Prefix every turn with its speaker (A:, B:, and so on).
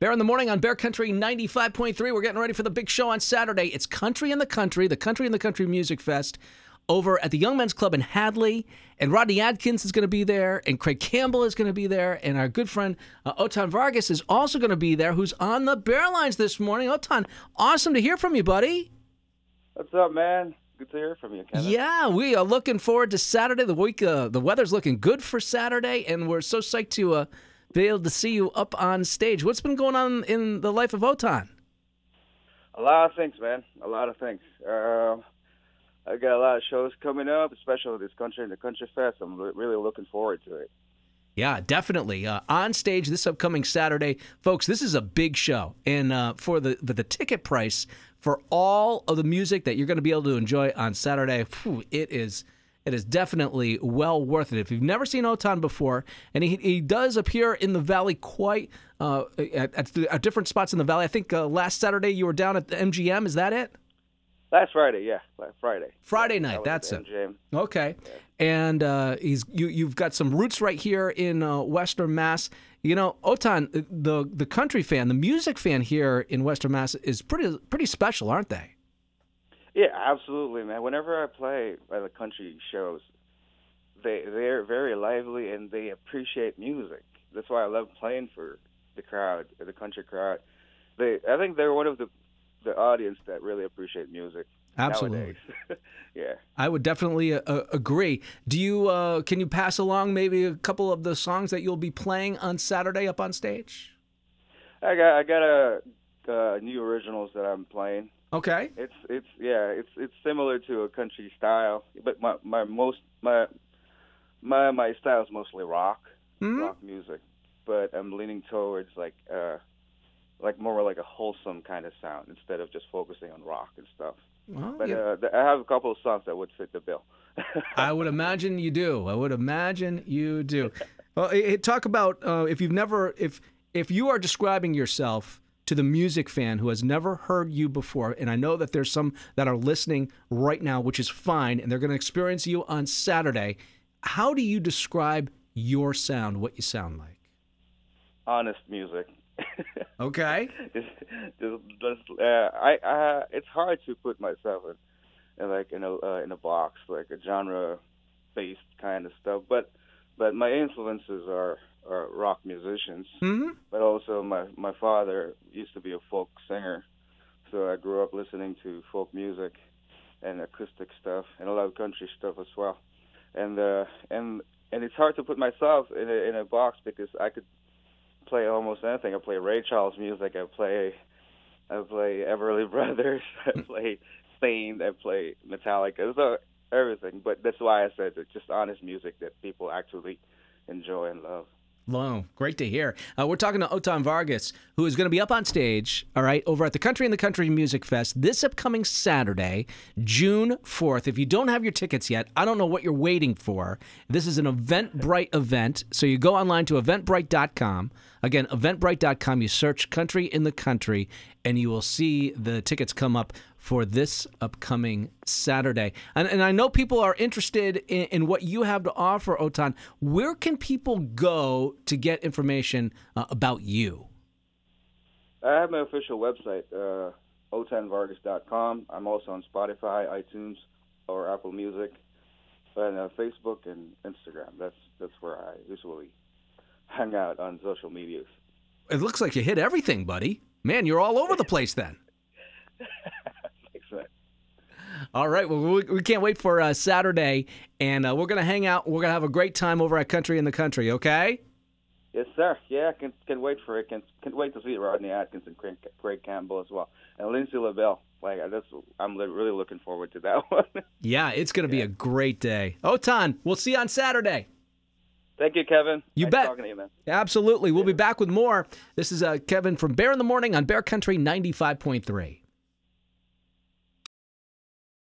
A: Bear in the morning on Bear Country 95.3. We're getting ready for the big show on Saturday. It's Country in the Country, the Country in the Country Music Fest over at the Young Men's Club in Hadley. And Rodney Atkins is going to be there, and Craig Campbell is going to be there, and our good friend uh, Otan Vargas is also going to be there, who's on the Bear Lines this morning. Otan, awesome to hear from you, buddy.
B: What's up, man? Good to hear from you, Kevin.
A: Yeah, we are looking forward to Saturday. The week, uh, the weather's looking good for Saturday, and we're so psyched to uh, be able to see you up on stage. What's been going on in the life of Otan?
B: A lot of things, man. A lot of things. Uh, I got a lot of shows coming up, especially this country and the country fest. I'm really looking forward to it.
A: Yeah, definitely. Uh, on stage this upcoming Saturday, folks. This is a big show, and uh, for the the ticket price for all of the music that you're going to be able to enjoy on Saturday, whew, it is it is definitely well worth it. If you've never seen Otan before, and he, he does appear in the valley quite uh, at, at, at, different spots in the valley. I think uh, last Saturday you were down at the MGM. Is that it?
B: Last Friday, yeah, last Friday.
A: Friday night, that's it. MGM. Okay, yeah. and uh, he's you. You've got some roots right here in uh, Western Mass. You know, Otan, the the country fan, the music fan here in Western Mass is pretty pretty special, aren't they?
B: Yeah, absolutely, man. Whenever I play at the country shows, they they're very lively and they appreciate music. That's why I love playing for the crowd, the country crowd. They, I think they're one of the the audience that really appreciate music.
A: Absolutely.
B: yeah.
A: I would definitely uh, uh, agree. Do you uh, can you pass along maybe a couple of the songs that you'll be playing on Saturday up on stage?
B: I got I got a uh, new originals that I'm playing.
A: Okay.
B: It's it's yeah, it's it's similar to a country style, but my my most my my my style is mostly rock, mm-hmm. rock music. But I'm leaning towards like uh like more like a wholesome kind of sound instead of just focusing on rock and stuff. Well, but yeah. uh, I have a couple of songs that would fit the bill.
A: I would imagine you do. I would imagine you do. Well, talk about uh, if you've never if if you are describing yourself to the music fan who has never heard you before, and I know that there's some that are listening right now, which is fine, and they're going to experience you on Saturday. How do you describe your sound, what you sound like?
B: Honest music.
A: okay.
B: just, just, just uh, I, I, it's hard to put myself in, in like in a uh, in a box, like a genre based kind of stuff. But, but my influences are uh, rock musicians,
A: mm-hmm.
B: but also my my father used to be a folk singer, so I grew up listening to folk music and acoustic stuff and a lot of country stuff as well, and uh, and and it's hard to put myself in a in a box because I could play almost anything. I play Ray Charles music. I play I play Everly Brothers. I play Staind. I play Metallica. So everything. But that's why I said it's just honest music that people actually enjoy and love.
A: Wow, great to hear. Uh, we're talking to Otan Vargas, who is going to be up on stage, all right, over at the Country in the Country Music Fest this upcoming Saturday, June 4th. If you don't have your tickets yet, I don't know what you're waiting for. This is an Eventbrite event. So you go online to eventbrite.com. Again, eventbrite.com, you search Country in the Country, and you will see the tickets come up for this upcoming Saturday. And, and I know people are interested in, in, what you have to offer, Otan. Where can people go to get information uh, about you?
B: I have my official website, uh, otanvargas.com. I'm also on Spotify, iTunes, or Apple Music, and uh, Facebook and Instagram. That's that's where I usually hang out on social medias.
A: It looks like you hit everything, buddy. Man, you're all over the place then. All right. Well, we, we can't wait for uh, Saturday, and uh, we're going to hang out. We're going to have a great time over at Country in the Country, okay?
B: Yes, sir. Yeah, can can wait for it. Can can wait to see Rodney Atkins and Craig, Craig Campbell as well, and Lindsay LaBelle. Like I that's, I'm really looking forward to that one.
A: yeah, it's going to be a great day. Otan, we'll see you on Saturday.
B: Thank you, Kevin.
A: You
B: nice
A: bet.
B: Talking to you, man.
A: Absolutely. We'll be back with more. This is uh, Kevin from Bear in the Morning on Bear Country 95.3.